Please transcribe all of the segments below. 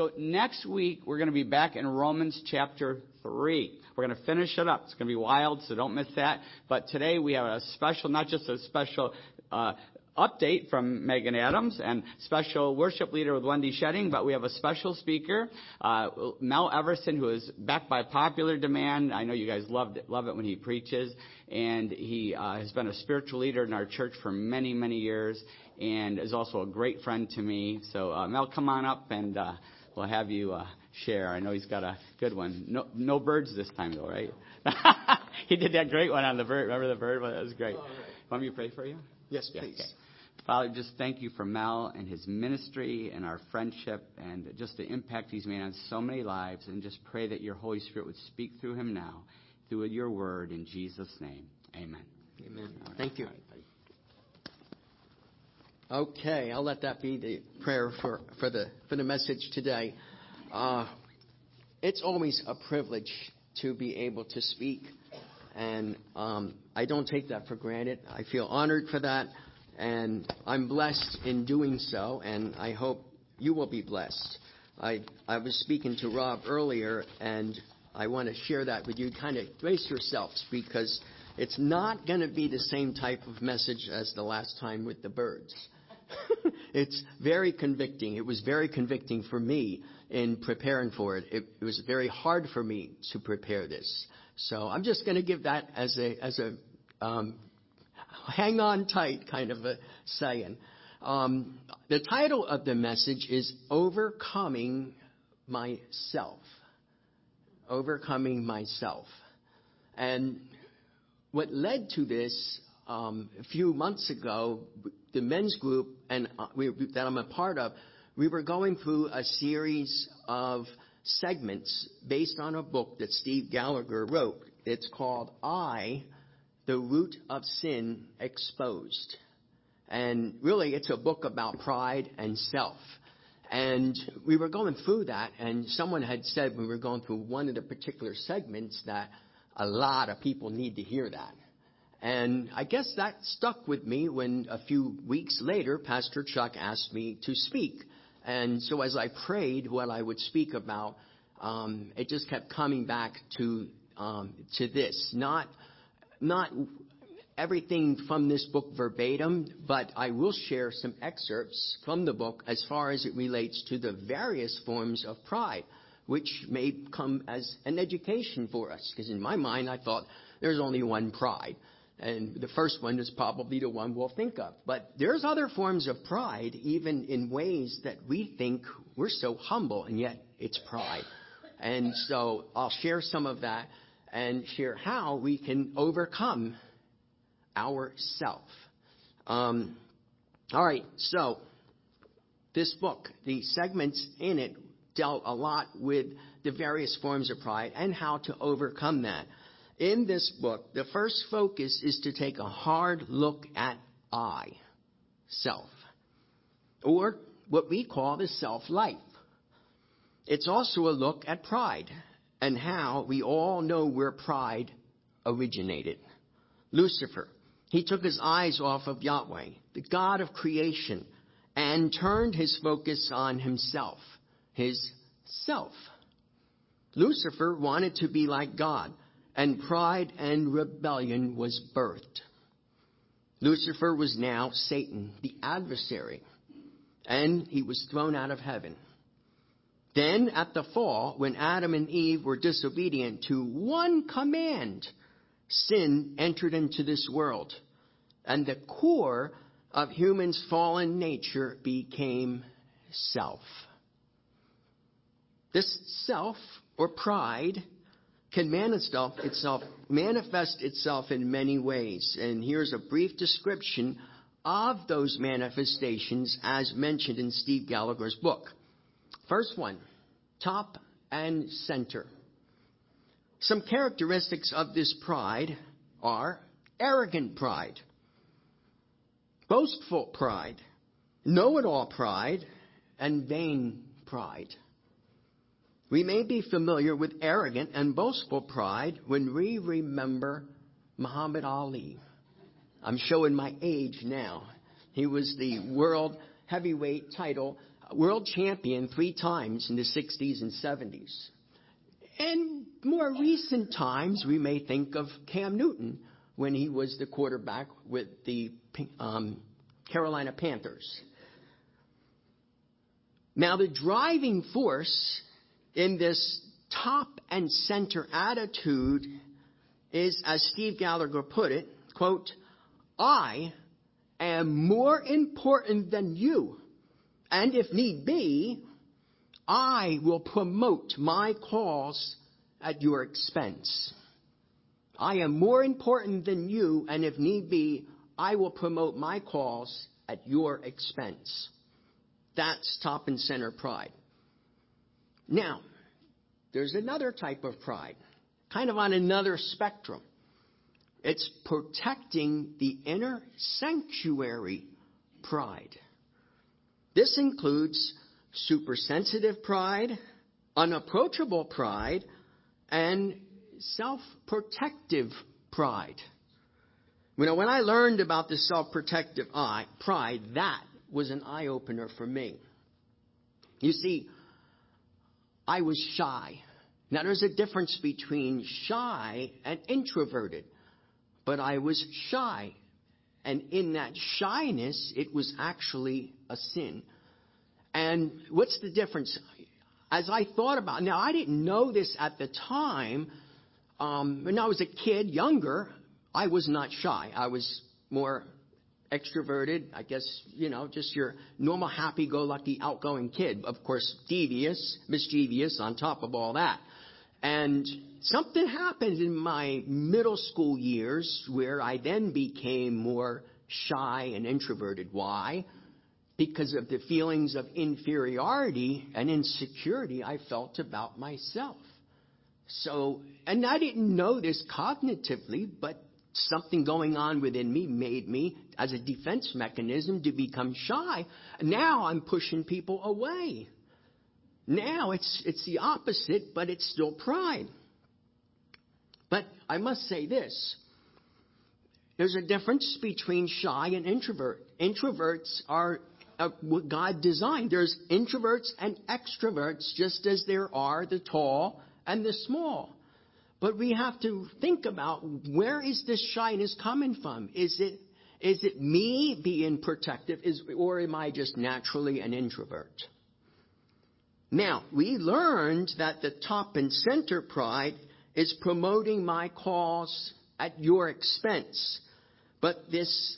So next week, we're going to be back in Romans chapter 3. We're going to finish it up. It's going to be wild, so don't miss that. But today we have a special, not just a special uh, update from Megan Adams and special worship leader with Wendy Shedding, but we have a special speaker, uh, Mel Everson, who is backed by popular demand. I know you guys love it, love it when he preaches, and he uh, has been a spiritual leader in our church for many, many years, and is also a great friend to me. So, uh, Mel, come on up, and uh, we'll have you uh, share. I know he's got a good one. No, no birds this time, though, right? he did that great one on the bird. Remember the bird? Well, that was great. Want me to pray for you? Yes, please. Yeah, okay. Father, just thank you for Mel and his ministry and our friendship and just the impact he's made on so many lives. And just pray that your Holy Spirit would speak through him now, through your word, in Jesus' name. Amen. Amen. Right. Thank you. Okay, I'll let that be the prayer for, for the for the message today. Uh, it's always a privilege to be able to speak, and um, I don't take that for granted. I feel honored for that and I'm blessed in doing so, and I hope you will be blessed. I, I was speaking to Rob earlier, and I want to share that with you. Kind of brace yourselves because it's not going to be the same type of message as the last time with the birds. it's very convicting. It was very convicting for me in preparing for it. it. It was very hard for me to prepare this. So I'm just going to give that as a as a um, hang on tight kind of a saying. Um, the title of the message is Overcoming Myself. Overcoming Myself. And what led to this um, a few months ago, the men's group and uh, that I'm a part of, we were going through a series of segments based on a book that Steve Gallagher wrote. It's called I the Root of Sin Exposed. And really, it's a book about pride and self. And we were going through that, and someone had said when we were going through one of the particular segments that a lot of people need to hear that. And I guess that stuck with me when a few weeks later, Pastor Chuck asked me to speak. And so as I prayed what I would speak about, um, it just kept coming back to um, to this, not not everything from this book verbatim, but I will share some excerpts from the book as far as it relates to the various forms of pride, which may come as an education for us. Because in my mind, I thought there's only one pride. And the first one is probably the one we'll think of. But there's other forms of pride, even in ways that we think we're so humble, and yet it's pride. And so I'll share some of that and share how we can overcome ourself. Um, all right, so this book, the segments in it dealt a lot with the various forms of pride and how to overcome that. In this book, the first focus is to take a hard look at I, self, or what we call the self life. It's also a look at pride and how we all know where pride originated. Lucifer, he took his eyes off of Yahweh, the God of creation, and turned his focus on himself, his self. Lucifer wanted to be like God, and pride and rebellion was birthed. Lucifer was now Satan, the adversary, and he was thrown out of heaven. Then at the fall, when Adam and Eve were disobedient to one command, sin entered into this world. And the core of humans' fallen nature became self. This self or pride can manifest itself, manifest itself in many ways. And here's a brief description of those manifestations as mentioned in Steve Gallagher's book. First one, top and center. Some characteristics of this pride are arrogant pride, boastful pride, know it all pride, and vain pride. We may be familiar with arrogant and boastful pride when we remember Muhammad Ali. I'm showing my age now. He was the world heavyweight title world champion three times in the 60s and 70s. In more recent times, we may think of Cam Newton when he was the quarterback with the um, Carolina Panthers. Now, the driving force in this top and center attitude is, as Steve Gallagher put it, quote, I am more important than you. And if need be, I will promote my cause at your expense. I am more important than you, and if need be, I will promote my cause at your expense. That's top and center pride. Now, there's another type of pride, kind of on another spectrum. It's protecting the inner sanctuary pride. This includes supersensitive pride, unapproachable pride, and self-protective pride. You know, when I learned about the self-protective pride, that was an eye-opener for me. You see, I was shy. Now there's a difference between shy and introverted, but I was shy. And in that shyness, it was actually a sin. And what's the difference? As I thought about, now I didn't know this at the time. Um, when I was a kid, younger, I was not shy. I was more extroverted, I guess, you know, just your normal happy-go-lucky outgoing kid. Of course, devious, mischievous on top of all that. And something happened in my middle school years where I then became more shy and introverted. Why? Because of the feelings of inferiority and insecurity I felt about myself. So, and I didn't know this cognitively, but something going on within me made me, as a defense mechanism, to become shy. Now I'm pushing people away. Now it's, it's the opposite, but it's still pride. But I must say this. There's a difference between shy and introvert. Introverts are uh, what God designed. There's introverts and extroverts, just as there are the tall and the small. But we have to think about where is this shyness coming from? Is it, is it me being protective, is, or am I just naturally an introvert? Now, we learned that the top and center pride is promoting my cause at your expense. But this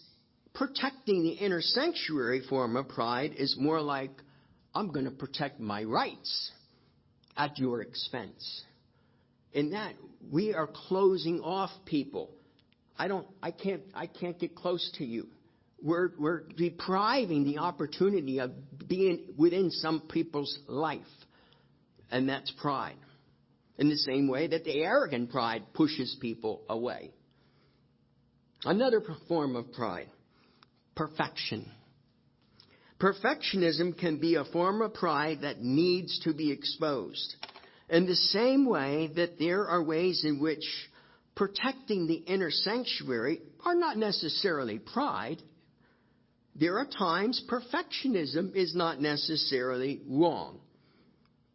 protecting the inner sanctuary form of pride is more like, I'm going to protect my rights at your expense. In that, we are closing off people. I don't, I can't, I can't get close to you. We're, we're depriving the opportunity of being within some people's life. And that's pride. In the same way that the arrogant pride pushes people away. Another form of pride. Perfection. Perfectionism can be a form of pride that needs to be exposed. In the same way that there are ways in which protecting the inner sanctuary are not necessarily pride, there are times perfectionism is not necessarily wrong.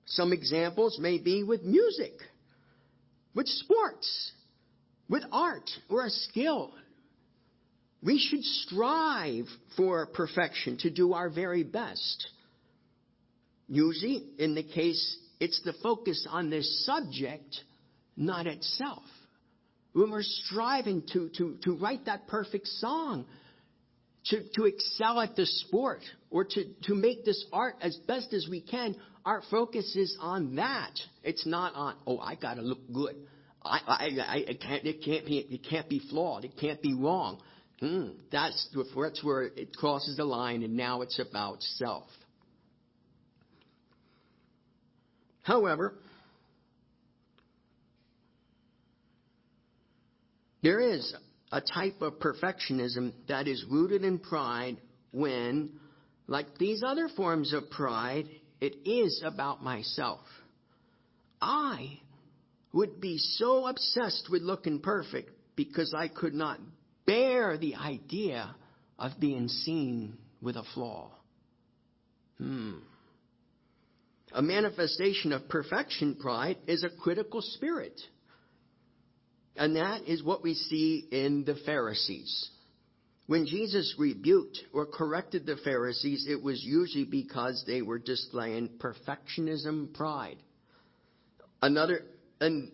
Some examples may be with music, with sports, with art, or a skill. We should strive for perfection, to do our very best. Usually, in the case it's the focus on this subject, not itself. When we're striving to, to, to write that perfect song, to, to excel at the sport, or to, to make this art as best as we can, our focus is on that. It's not on, oh, I gotta look good. I, I, I, it can't, it can't be, it can't be flawed. It can't be wrong. Mm, that's, that's where it crosses the line and now it's about self. However, there is a type of perfectionism that is rooted in pride when, like these other forms of pride, it is about myself. I would be so obsessed with looking perfect because I could not bear the idea of being seen with a flaw. Hmm. A manifestation of perfection pride is a critical spirit. And that is what we see in the Pharisees. When Jesus rebuked or corrected the Pharisees, it was usually because they were displaying perfectionism pride. Another, and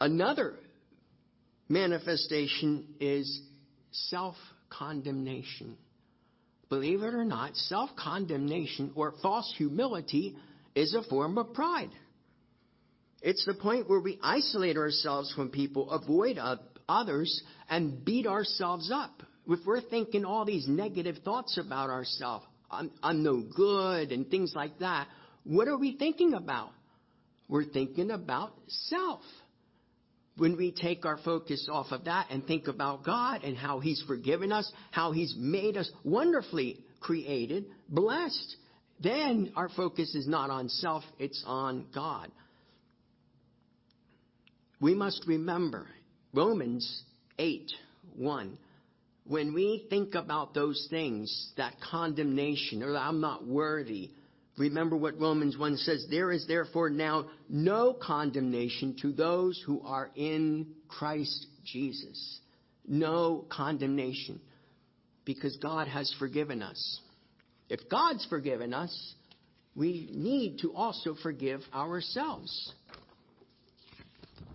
another manifestation is self condemnation. Believe it or not, self condemnation or false humility is a form of pride. It's the point where we isolate ourselves from people, avoid others, and beat ourselves up. If we're thinking all these negative thoughts about ourselves, I'm, I'm no good, and things like that, what are we thinking about? We're thinking about self. When we take our focus off of that and think about God and how He's forgiven us, how He's made us wonderfully created, blessed, then our focus is not on self, it's on God. We must remember Romans 8 1. When we think about those things, that condemnation, or I'm not worthy, Remember what Romans 1 says. There is therefore now no condemnation to those who are in Christ Jesus. No condemnation. Because God has forgiven us. If God's forgiven us, we need to also forgive ourselves.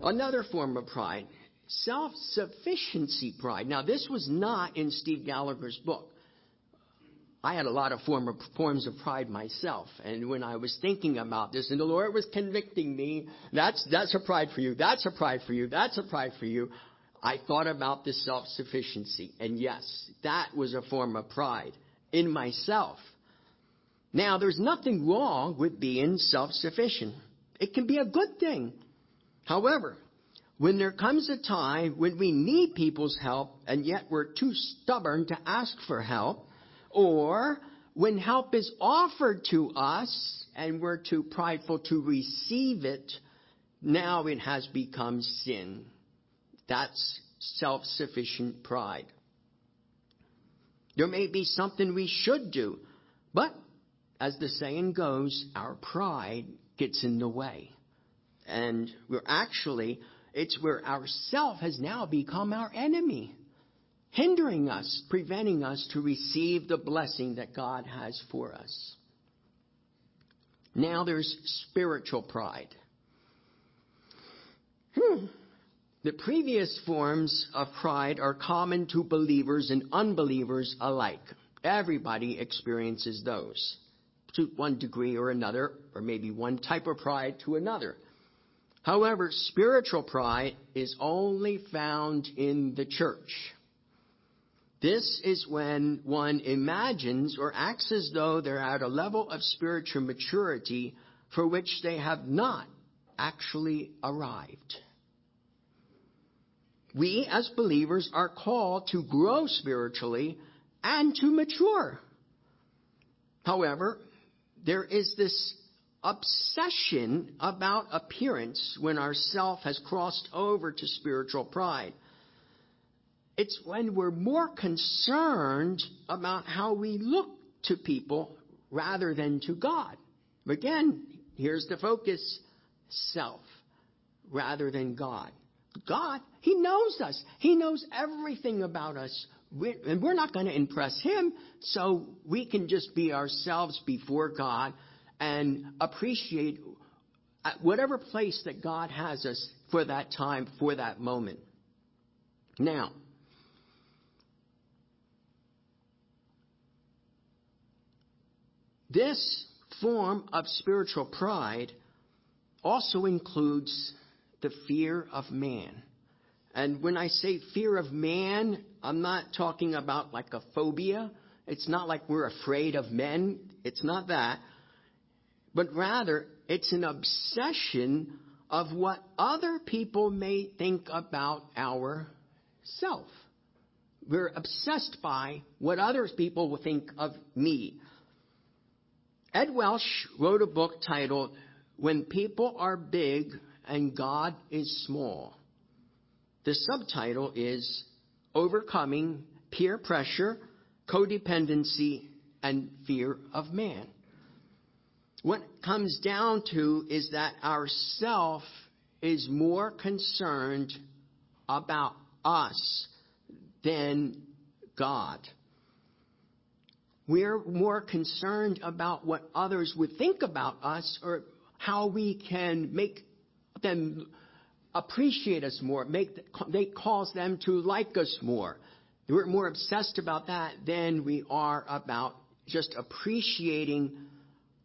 Another form of pride, self sufficiency pride. Now, this was not in Steve Gallagher's book. I had a lot of form of, forms of pride myself. And when I was thinking about this, and the Lord was convicting me, that's, that's a pride for you, that's a pride for you, that's a pride for you, I thought about this self sufficiency. And yes, that was a form of pride in myself. Now, there's nothing wrong with being self sufficient, it can be a good thing. However, when there comes a time when we need people's help and yet we're too stubborn to ask for help, or when help is offered to us and we're too prideful to receive it, now it has become sin. That's self sufficient pride. There may be something we should do, but as the saying goes, our pride gets in the way. And we're actually, it's where our self has now become our enemy hindering us, preventing us to receive the blessing that God has for us. Now there's spiritual pride. Hmm. The previous forms of pride are common to believers and unbelievers alike. Everybody experiences those to one degree or another, or maybe one type of pride to another. However, spiritual pride is only found in the church. This is when one imagines or acts as though they're at a level of spiritual maturity for which they have not actually arrived. We as believers are called to grow spiritually and to mature. However, there is this obsession about appearance when our self has crossed over to spiritual pride. It's when we're more concerned about how we look to people rather than to God. Again, here's the focus self rather than God. God, He knows us. He knows everything about us. We're, and we're not going to impress Him, so we can just be ourselves before God and appreciate whatever place that God has us for that time, for that moment. Now, This form of spiritual pride also includes the fear of man. And when I say fear of man, I'm not talking about like a phobia. It's not like we're afraid of men. It's not that. But rather, it's an obsession of what other people may think about our self. We're obsessed by what other people will think of me. Ed Welch wrote a book titled When People Are Big and God is Small. The subtitle is Overcoming Peer Pressure, Codependency, and fear of man. What comes down to is that our self is more concerned about us than God. We're more concerned about what others would think about us or how we can make them appreciate us more, make, cause them to like us more. We're more obsessed about that than we are about just appreciating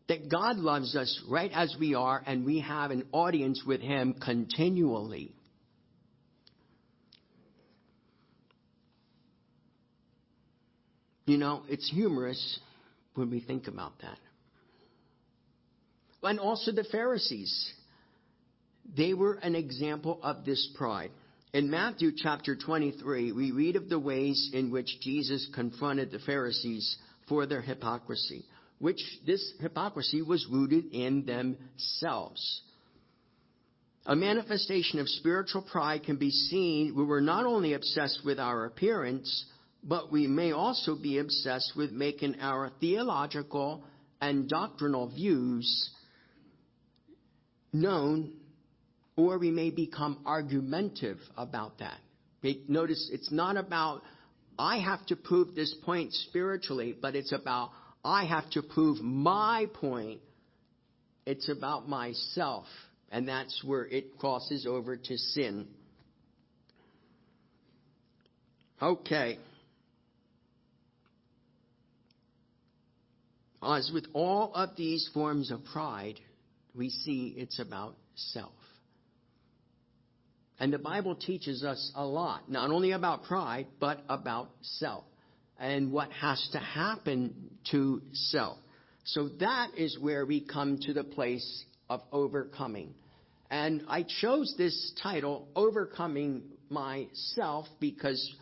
that God loves us right as we are and we have an audience with Him continually. You know, it's humorous when we think about that. And also the Pharisees. They were an example of this pride. In Matthew chapter 23, we read of the ways in which Jesus confronted the Pharisees for their hypocrisy, which this hypocrisy was rooted in themselves. A manifestation of spiritual pride can be seen when we're not only obsessed with our appearance, but we may also be obsessed with making our theological and doctrinal views known, or we may become argumentative about that. Notice it's not about, I have to prove this point spiritually, but it's about, I have to prove my point. It's about myself. And that's where it crosses over to sin. Okay. As with all of these forms of pride, we see it's about self. And the Bible teaches us a lot, not only about pride, but about self and what has to happen to self. So that is where we come to the place of overcoming. And I chose this title, Overcoming Myself, because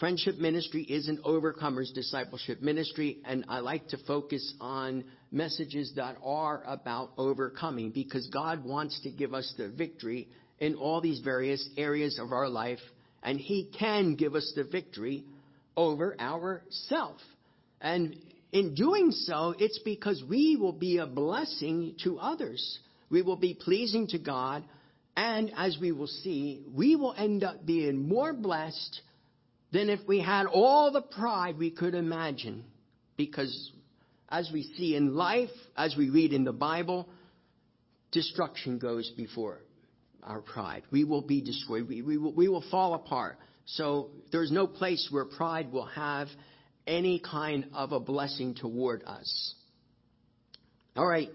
Friendship Ministry is an overcomers discipleship ministry, and I like to focus on messages that are about overcoming because God wants to give us the victory in all these various areas of our life, and He can give us the victory over ourself. And in doing so, it's because we will be a blessing to others. We will be pleasing to God, and as we will see, we will end up being more blessed than if we had all the pride we could imagine. Because as we see in life, as we read in the Bible, destruction goes before our pride. We will be destroyed. We, we, will, we will fall apart. So there's no place where pride will have any kind of a blessing toward us. All right.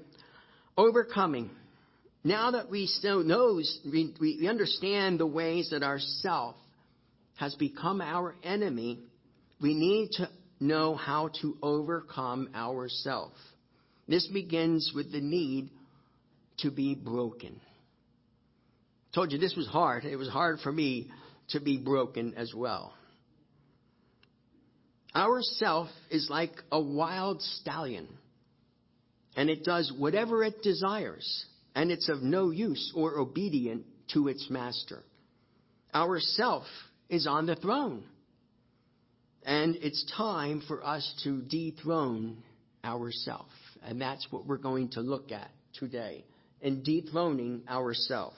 Overcoming. Now that we we, we understand the ways that our self has become our enemy, we need to know how to overcome ourself. This begins with the need to be broken. Told you this was hard. It was hard for me to be broken as well. Our self is like a wild stallion, and it does whatever it desires, and it's of no use or obedient to its master. Our self is on the throne. And it's time for us to dethrone ourselves. And that's what we're going to look at today in dethroning ourselves.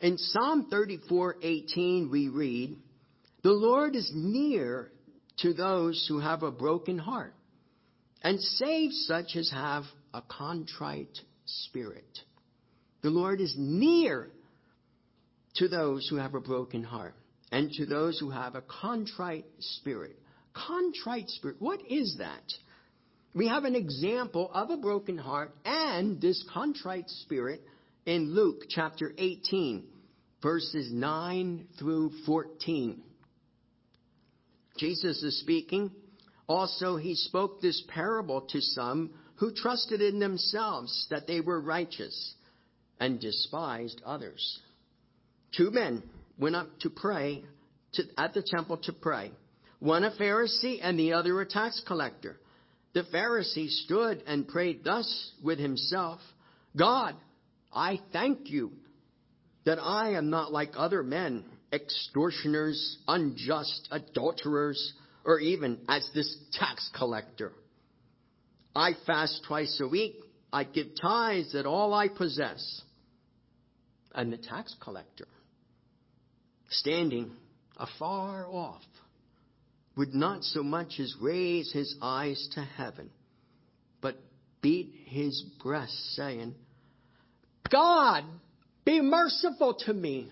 In Psalm 34:18 we read, "The Lord is near to those who have a broken heart and saves such as have a contrite spirit." The Lord is near to those who have a broken heart and to those who have a contrite spirit. Contrite spirit, what is that? We have an example of a broken heart and this contrite spirit in Luke chapter 18, verses 9 through 14. Jesus is speaking. Also, he spoke this parable to some who trusted in themselves that they were righteous and despised others. Two men went up to pray to, at the temple to pray. One a Pharisee and the other a tax collector. The Pharisee stood and prayed thus with himself, God, I thank you that I am not like other men, extortioners, unjust, adulterers, or even as this tax collector. I fast twice a week. I give tithes at all I possess. And the tax collector, standing afar off, would not so much as raise his eyes to heaven, but beat his breast, saying, God, be merciful to me,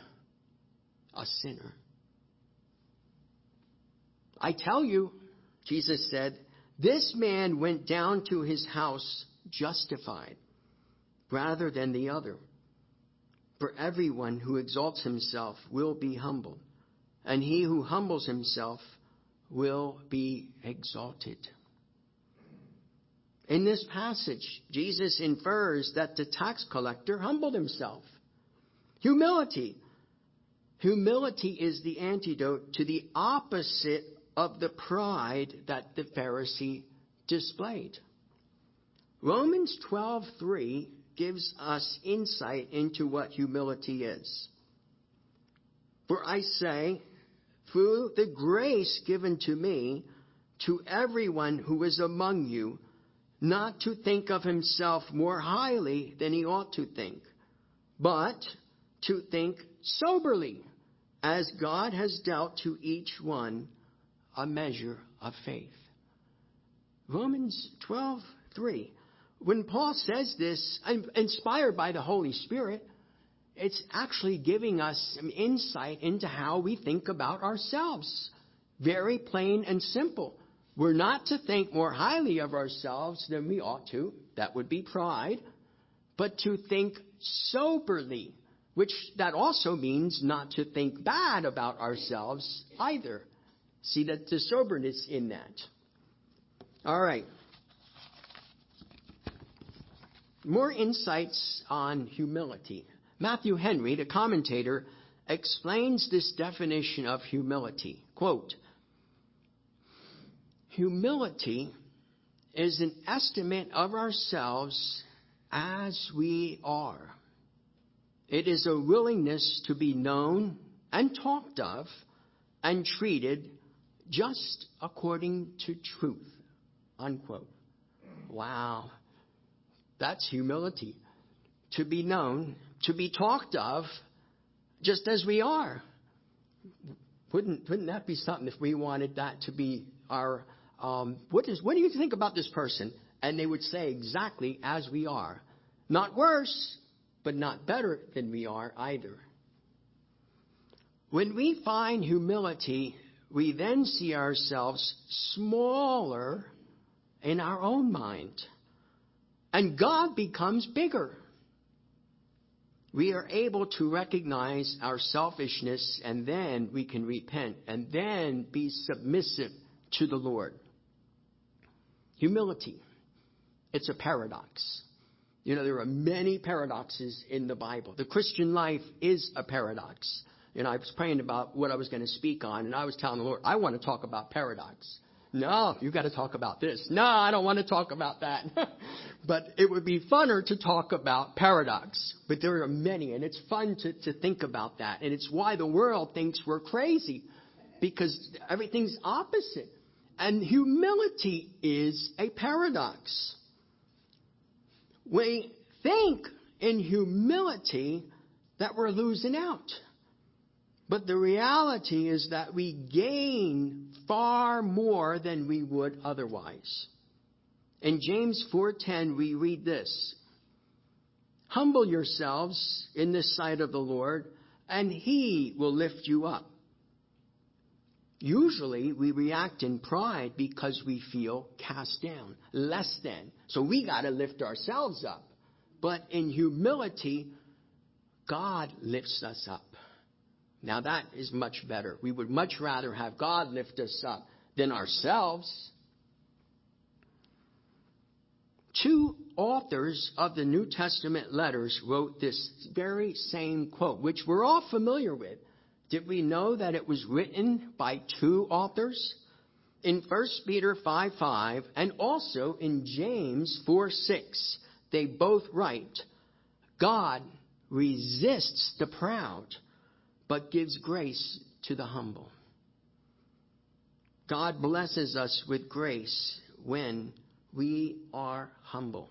a sinner. I tell you, Jesus said, this man went down to his house justified rather than the other. For everyone who exalts himself will be humbled, and he who humbles himself will be exalted. In this passage, Jesus infers that the tax collector humbled himself. Humility. Humility is the antidote to the opposite of the pride that the Pharisee displayed. Romans 12:3 gives us insight into what humility is. For I say, through the grace given to me, to everyone who is among you, not to think of himself more highly than he ought to think, but to think soberly, as God has dealt to each one a measure of faith. Romans 12:3. When Paul says this, inspired by the Holy Spirit, it's actually giving us some insight into how we think about ourselves. Very plain and simple. We're not to think more highly of ourselves than we ought to. That would be pride. But to think soberly, which that also means not to think bad about ourselves either. See that the soberness in that. All right. More insights on humility. Matthew Henry, the commentator, explains this definition of humility. Quote, Humility is an estimate of ourselves as we are. It is a willingness to be known and talked of and treated just according to truth. Unquote. Wow. That's humility. To be known, to be talked of, just as we are. Wouldn't, wouldn't that be something if we wanted that to be our, um, what, is, what do you think about this person? And they would say exactly as we are. Not worse, but not better than we are either. When we find humility, we then see ourselves smaller in our own mind and God becomes bigger. We are able to recognize our selfishness and then we can repent and then be submissive to the Lord. Humility. It's a paradox. You know, there are many paradoxes in the Bible. The Christian life is a paradox. You know, I was praying about what I was going to speak on, and I was telling the Lord, I want to talk about paradox. No, you've got to talk about this. No, I don't want to talk about that. but it would be funner to talk about paradox. But there are many, and it's fun to, to think about that. And it's why the world thinks we're crazy, because everything's opposite. And humility is a paradox. We think in humility that we're losing out. But the reality is that we gain far more than we would otherwise. In James 4:10 we read this: Humble yourselves in the sight of the Lord, and he will lift you up. Usually we react in pride because we feel cast down, less than. So we got to lift ourselves up. But in humility, God lifts us up. Now that is much better. We would much rather have God lift us up than ourselves. Two authors of the New Testament letters wrote this very same quote, which we're all familiar with. Did we know that it was written by two authors? In 1 Peter 5 5 and also in James 4 6, they both write, God resists the proud but gives grace to the humble. God blesses us with grace when we are humble.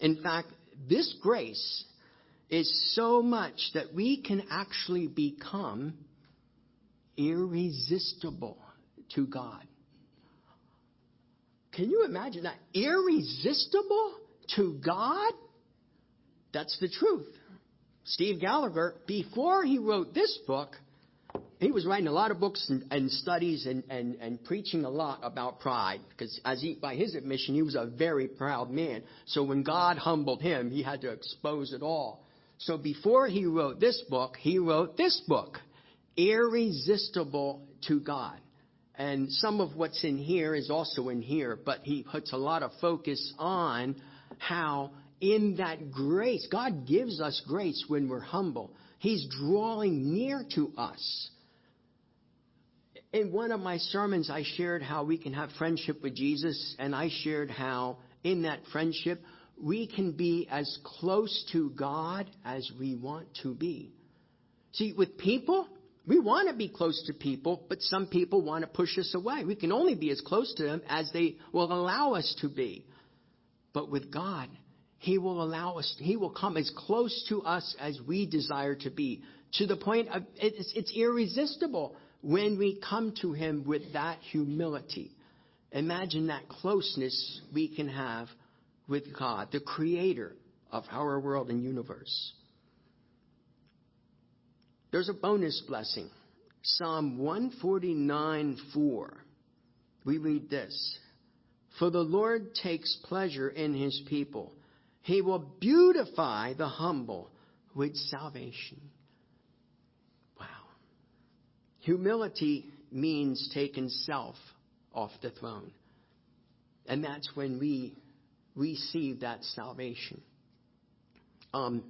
In fact, this grace is so much that we can actually become irresistible to God. Can you imagine that? Irresistible to God? That's the truth. Steve Gallagher, before he wrote this book, he was writing a lot of books and, and studies and, and, and preaching a lot about pride because as he, by his admission, he was a very proud man. So when God humbled him, he had to expose it all. So before he wrote this book, he wrote this book, Irresistible to God. And some of what's in here is also in here, but he puts a lot of focus on how in that grace, God gives us grace when we're humble. He's drawing near to us. In one of my sermons, I shared how we can have friendship with Jesus, and I shared how in that friendship, we can be as close to God as we want to be. See, with people, we want to be close to people, but some people want to push us away. We can only be as close to them as they will allow us to be. But with God, He will allow us, He will come as close to us as we desire to be, to the point of it's, it's irresistible when we come to Him with that humility. Imagine that closeness we can have with God, the creator of our world and universe. There's a bonus blessing. Psalm 149 4. We read this For the Lord takes pleasure in his people, he will beautify the humble with salvation. Humility means taking self off the throne. And that's when we receive that salvation. Um,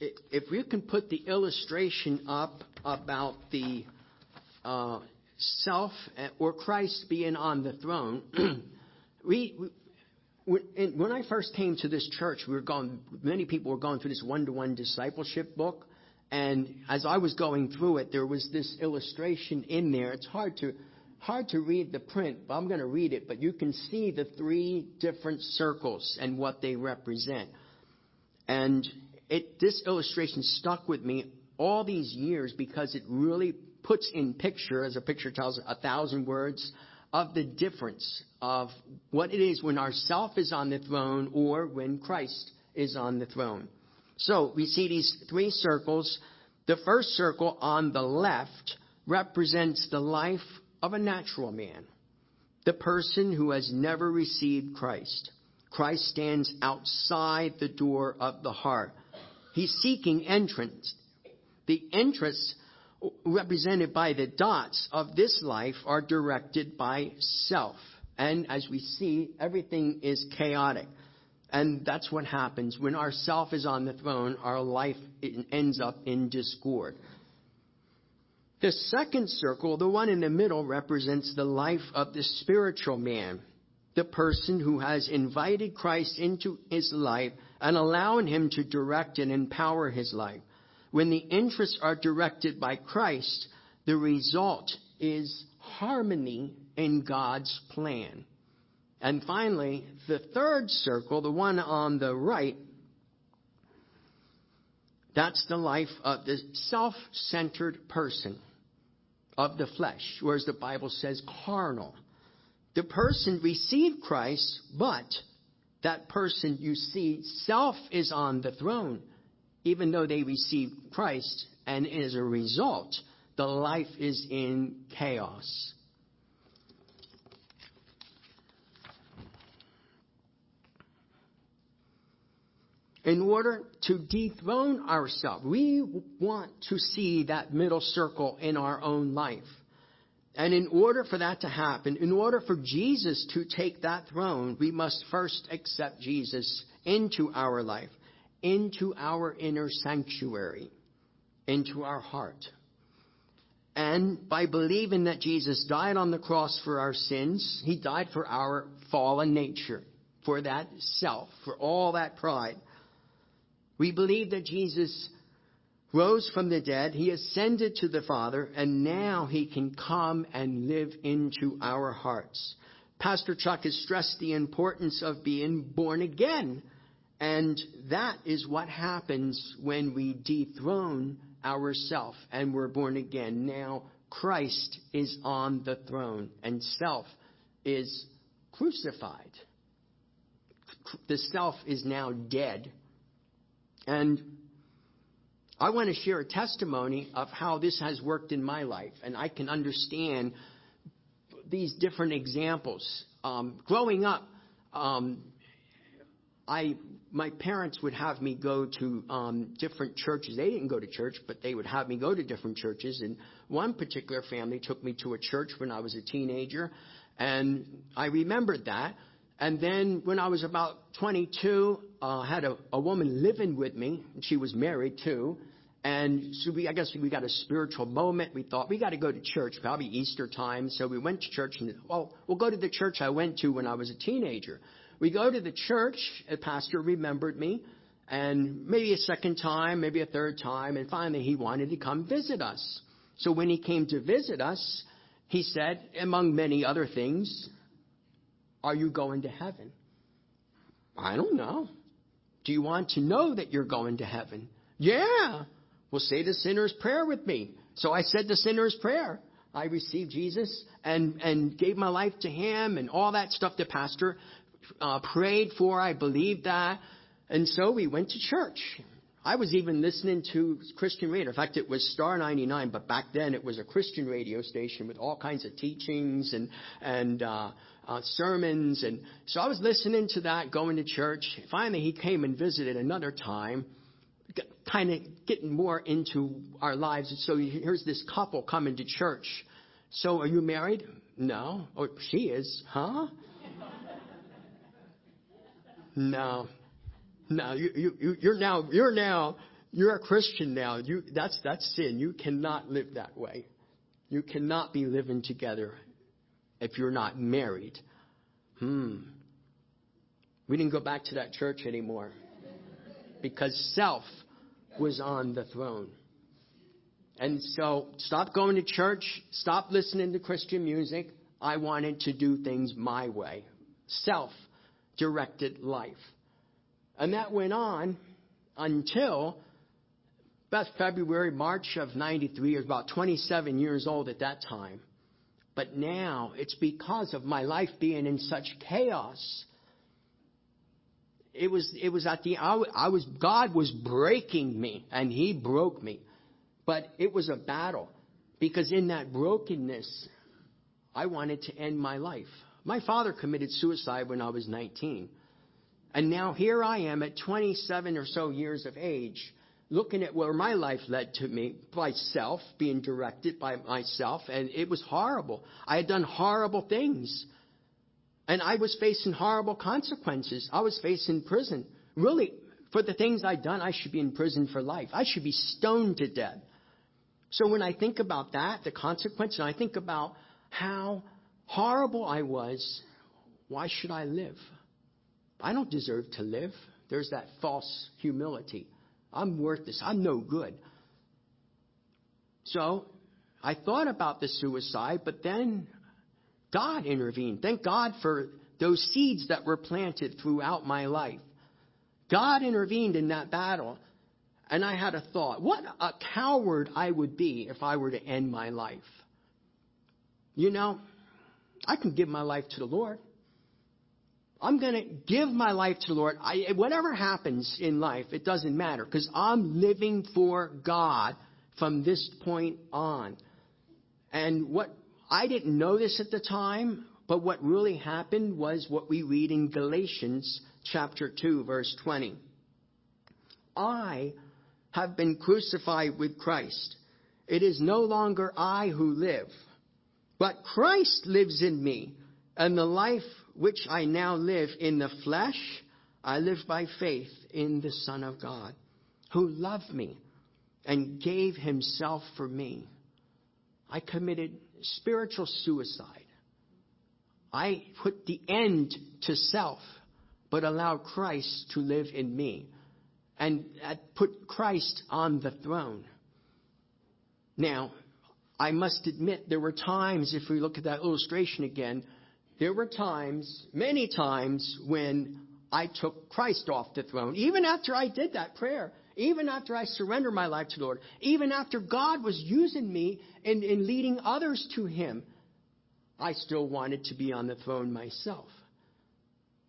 if we can put the illustration up about the uh, self or Christ being on the throne, we, we when I first came to this church, we were going. Many people were going through this one-to-one discipleship book, and as I was going through it, there was this illustration in there. It's hard to hard to read the print, but I'm going to read it. But you can see the three different circles and what they represent. And it, this illustration stuck with me all these years because it really puts in picture, as a picture tells a thousand words, of the difference of what it is when our self is on the throne or when Christ is on the throne. So we see these three circles. The first circle on the left represents the life of a natural man, the person who has never received Christ. Christ stands outside the door of the heart. He's seeking entrance. The entrance represented by the dots of this life are directed by self. And as we see, everything is chaotic. And that's what happens. When our self is on the throne, our life ends up in discord. The second circle, the one in the middle, represents the life of the spiritual man, the person who has invited Christ into his life and allowing him to direct and empower his life. When the interests are directed by Christ, the result is harmony in God's plan. And finally, the third circle, the one on the right, that's the life of the self centered person of the flesh, whereas the Bible says carnal. The person received Christ, but that person, you see, self is on the throne, even though they received Christ, and as a result, the life is in chaos. In order to dethrone ourselves. We want to see that middle circle in our own life. And in order for that to happen, in order for Jesus to take that throne, we must first accept Jesus into our life, into our inner sanctuary, into our heart. And by believing that Jesus died on the cross for our sins, He died for our fallen nature, for that self, for all that pride. We believe that Jesus rose from the dead, he ascended to the Father, and now he can come and live into our hearts. Pastor Chuck has stressed the importance of being born again. And that is what happens when we dethrone ourself and we're born again. Now, Christ is on the throne and self is crucified. The self is now dead. And I want to share a testimony of how this has worked in my life. And I can understand these different examples. Um, growing up, um, I my parents would have me go to um, different churches. They didn't go to church, but they would have me go to different churches. And one particular family took me to a church when I was a teenager, and I remembered that. And then when I was about 22, uh, I had a, woman living with me. And she was married too. And so we, I guess we got a spiritual moment. We thought we got to go to church, probably Easter time. So we went to church and, well, we'll go to the church I went to when I was a teenager. We go to the church, a pastor remembered me, and maybe a second time, maybe a third time, and finally he wanted to come visit us. So when he came to visit us, he said, among many other things, Are you going to heaven? I don't know. Do you want to know that you're going to heaven? Yeah. Well, say the sinner's prayer with me. So I said the sinner's prayer. I received Jesus and, and gave my life to him and all that stuff the pastor uh, prayed for. I believed that. And so we went to church. I was even listening to Christian radio. In fact, it was Star 99, but back then it was a Christian radio station with all kinds of teachings and, and, uh, uh, sermons. And so I was listening to that, going to church. Finally, he came and visited another time, kind of getting more into our lives. And So here's this couple coming to church. So are you married? No. Oh, she is. Huh? No, no, you, you, you're now, you're now, you're a Christian now. You, that's, that's sin. You cannot live that way. You cannot be living together if you're not married. Hmm. We didn't go back to that church anymore because self was on the throne. And so stop going to church, stop listening to Christian music. I wanted to do things my way. Self directed life. And that went on until about February, March of 93. I was about 27 years old at that time. But now it's because of my life being in such chaos. It was, it was at the, I, I was, God was breaking me and He broke me. But it was a battle because in that brokenness, I wanted to end my life. My father committed suicide when I was 19. And now here I am at 27 or so years of age, looking at where my life led to me by self, being directed by myself, and it was horrible. I had done horrible things. And I was facing horrible consequences. I was facing prison. Really, for the things I'd done, I should be in prison for life. I should be stoned to death. So when I think about that, the consequence, and I think about how horrible I was, why should I live? I don't deserve to live. There's that false humility. I'm worthless. I'm no good. So I thought about the suicide, but then God intervened. Thank God for those seeds that were planted throughout my life. God intervened in that battle. And I had a thought what a coward I would be if I were to end my life. You know, I can give my life to the Lord. I'm going to give my life to the Lord. I, whatever happens in life, it doesn't matter because I'm living for God from this point on. And what I didn't know this at the time, but what really happened was what we read in Galatians chapter 2 verse 20. I have been crucified with Christ. It is no longer I who live, but Christ lives in me, and the life which I now live in the flesh, I live by faith in the Son of God, who loved me and gave himself for me. I committed spiritual suicide. I put the end to self, but allowed Christ to live in me and put Christ on the throne. Now, I must admit there were times, if we look at that illustration again, there were times, many times, when I took Christ off the throne. Even after I did that prayer, even after I surrendered my life to the Lord, even after God was using me in, in leading others to Him, I still wanted to be on the throne myself.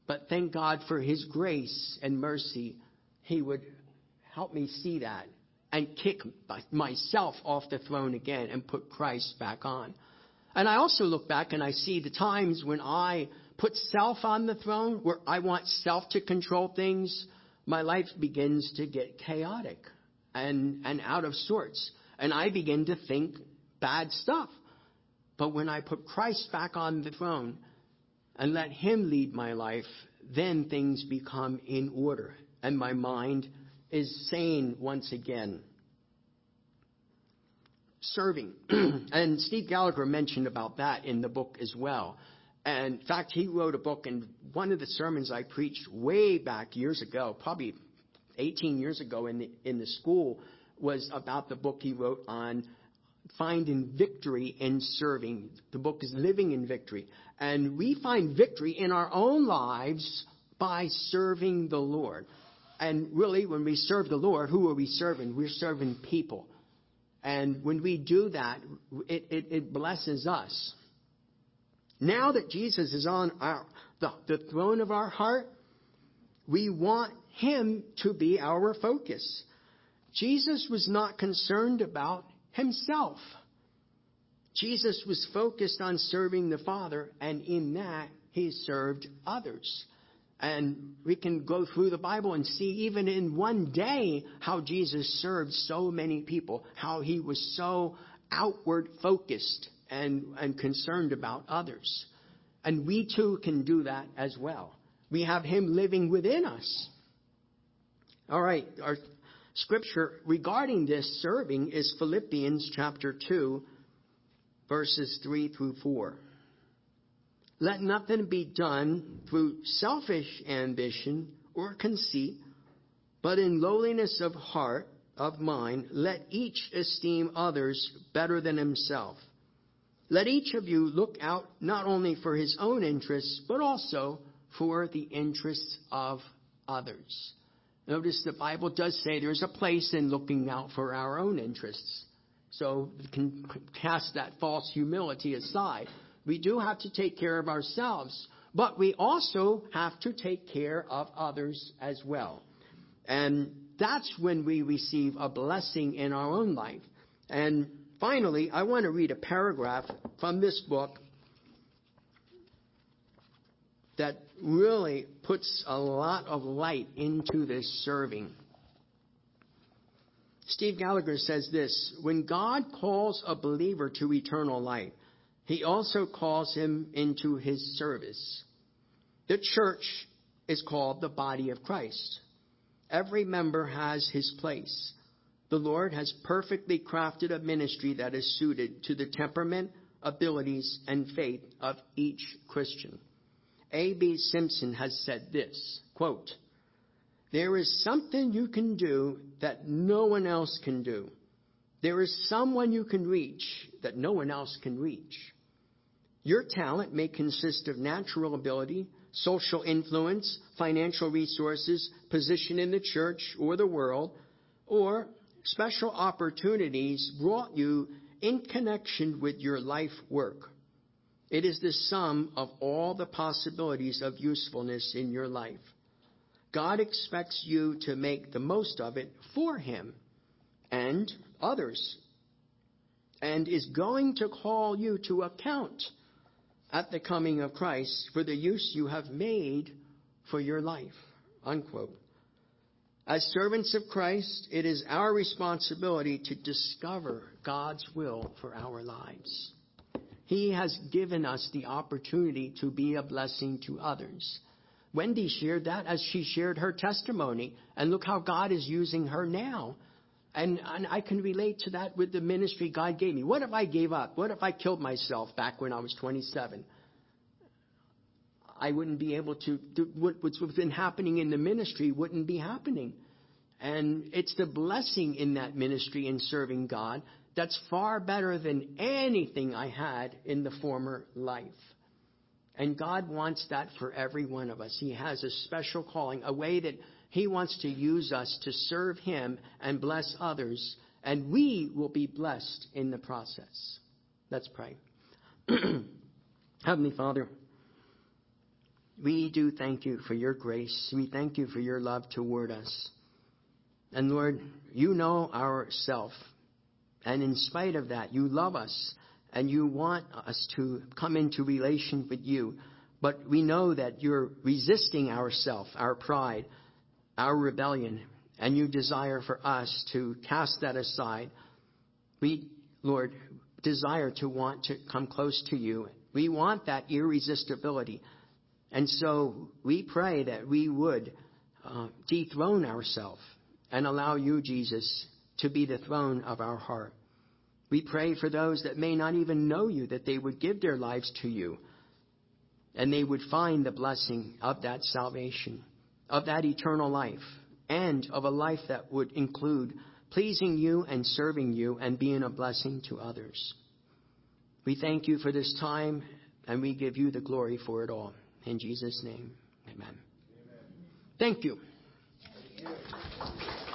But thank God for His grace and mercy. He would help me see that and kick myself off the throne again and put Christ back on. And I also look back and I see the times when I put self on the throne, where I want self to control things, my life begins to get chaotic and, and out of sorts. And I begin to think bad stuff. But when I put Christ back on the throne and let Him lead my life, then things become in order and my mind is sane once again. Serving. and Steve Gallagher mentioned about that in the book as well. And in fact, he wrote a book, and one of the sermons I preached way back years ago, probably 18 years ago in the, in the school, was about the book he wrote on finding victory in serving. The book is Living in Victory. And we find victory in our own lives by serving the Lord. And really, when we serve the Lord, who are we serving? We're serving people. And when we do that, it, it, it blesses us. Now that Jesus is on our, the, the throne of our heart, we want Him to be our focus. Jesus was not concerned about Himself. Jesus was focused on serving the Father, and in that, He served others. And we can go through the Bible and see even in one day how Jesus served so many people, how he was so outward focused and, and concerned about others. And we too can do that as well. We have him living within us. All right, our scripture regarding this serving is Philippians chapter 2, verses 3 through 4. Let nothing be done through selfish ambition or conceit, but in lowliness of heart, of mind, let each esteem others better than himself. Let each of you look out not only for his own interests, but also for the interests of others. Notice the Bible does say there's a place in looking out for our own interests. So cast that false humility aside. We do have to take care of ourselves, but we also have to take care of others as well. And that's when we receive a blessing in our own life. And finally, I want to read a paragraph from this book that really puts a lot of light into this serving. Steve Gallagher says this When God calls a believer to eternal life, he also calls him into his service. The church is called the body of Christ. Every member has his place. The Lord has perfectly crafted a ministry that is suited to the temperament, abilities, and faith of each Christian. A.B. Simpson has said this quote, There is something you can do that no one else can do. There is someone you can reach that no one else can reach. Your talent may consist of natural ability, social influence, financial resources, position in the church or the world, or special opportunities brought you in connection with your life work. It is the sum of all the possibilities of usefulness in your life. God expects you to make the most of it for Him and others, and is going to call you to account at the coming of Christ for the use you have made for your life. Unquote. As servants of Christ, it is our responsibility to discover God's will for our lives. He has given us the opportunity to be a blessing to others. Wendy shared that as she shared her testimony, and look how God is using her now. And, and I can relate to that with the ministry God gave me. What if I gave up? What if I killed myself back when I was 27? I wouldn't be able to, what's been happening in the ministry wouldn't be happening. And it's the blessing in that ministry in serving God that's far better than anything I had in the former life. And God wants that for every one of us. He has a special calling, a way that He wants to use us to serve Him and bless others, and we will be blessed in the process. Let's pray. Heavenly Father, we do thank you for your grace. We thank you for your love toward us. And Lord, you know ourself. And in spite of that, you love us and you want us to come into relation with you. But we know that you're resisting ourself, our pride, our rebellion, and you desire for us to cast that aside. We, Lord, desire to want to come close to you. We want that irresistibility. And so we pray that we would uh, dethrone ourselves and allow you, Jesus, to be the throne of our heart. We pray for those that may not even know you, that they would give their lives to you and they would find the blessing of that salvation, of that eternal life and of a life that would include pleasing you and serving you and being a blessing to others. We thank you for this time and we give you the glory for it all. In Jesus' name, amen. amen. Thank you. Thank you.